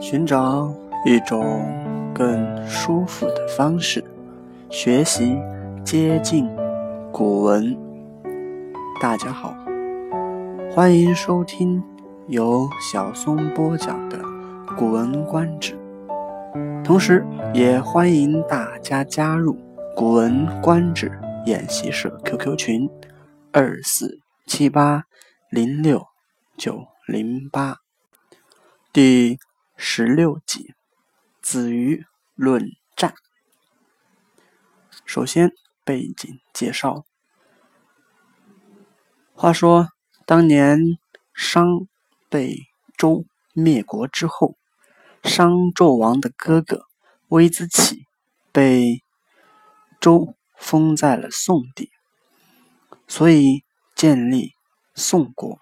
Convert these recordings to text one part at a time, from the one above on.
寻找一种更舒服的方式学习接近古文。大家好，欢迎收听由小松播讲的《古文观止》，同时也欢迎大家加入《古文观止》演习社 QQ 群：二四七八零六九零八。第。十六集，子瑜论战。首先，背景介绍。话说，当年商被周灭国之后，商纣王的哥哥微子启被周封在了宋地，所以建立宋国。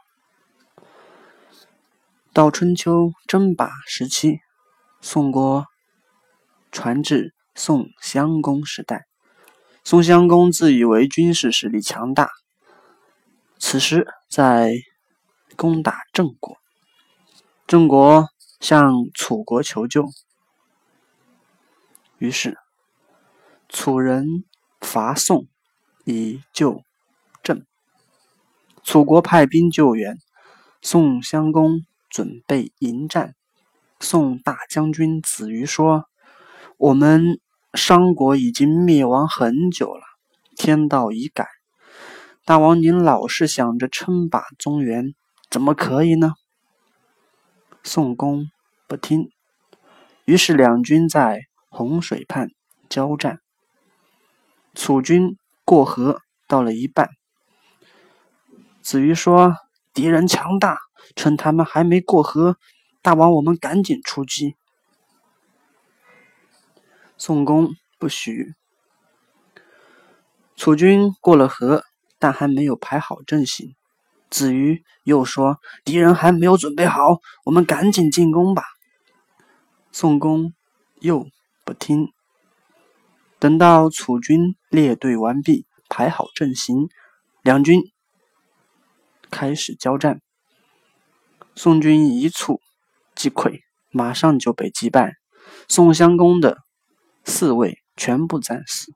到春秋争霸时期，宋国传至宋襄公时代。宋襄公自以为军事实力强大，此时在攻打郑国。郑国向楚国求救，于是楚人伐宋以救郑。楚国派兵救援，宋襄公。准备迎战，宋大将军子瑜说：“我们商国已经灭亡很久了，天道已改。大王您老是想着称霸中原，怎么可以呢？”宋公不听，于是两军在洪水畔交战。楚军过河到了一半，子瑜说：“敌人强大。”趁他们还没过河，大王，我们赶紧出击。宋公不许。楚军过了河，但还没有排好阵型。子瑜又说：“敌人还没有准备好，我们赶紧进攻吧。”宋公又不听。等到楚军列队完毕，排好阵型，两军开始交战。宋军一触即溃，马上就被击败。宋襄公的四卫全部战死，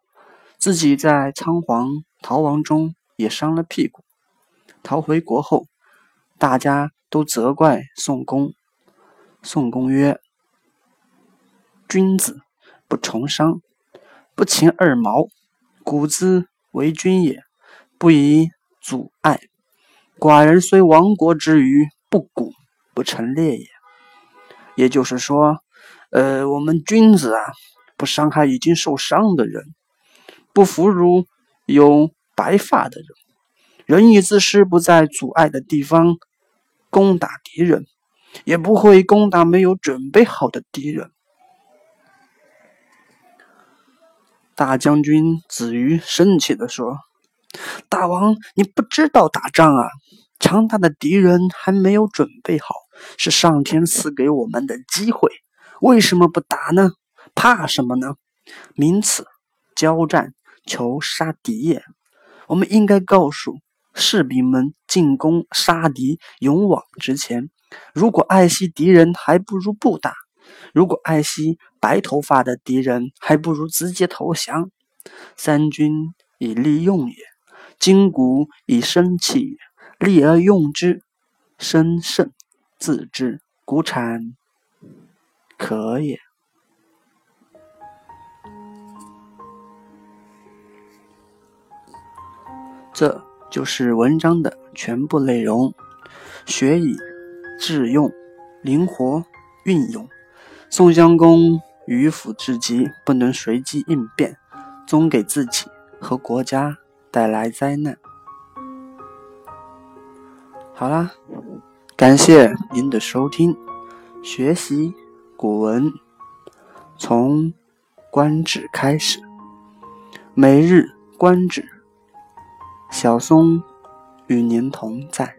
自己在仓皇逃亡中也伤了屁股。逃回国后，大家都责怪宋公。宋公曰：“君子不从商，不勤二毛，古之为君也，不以阻碍。寡人虽亡国之余。”不鼓不成列也，也就是说，呃，我们君子啊，不伤害已经受伤的人，不俘虏有白发的人，仁义之师不在阻碍的地方攻打敌人，也不会攻打没有准备好的敌人。大将军子瑜生气地说：“大王，你不知道打仗啊！”强大的敌人还没有准备好，是上天赐给我们的机会，为什么不打呢？怕什么呢？名此交战，求杀敌也。我们应该告诉士兵们，进攻杀敌，勇往直前。如果爱惜敌人，还不如不打；如果爱惜白头发的敌人，还不如直接投降。三军以利用也，筋骨以生气也。利而用之，生胜自知，古产可也。这就是文章的全部内容。学以致用，灵活运用。宋襄公迂腐至极，不能随机应变，总给自己和国家带来灾难。好啦，感谢您的收听。学习古文，从《观止》开始。每日观止，小松与您同在。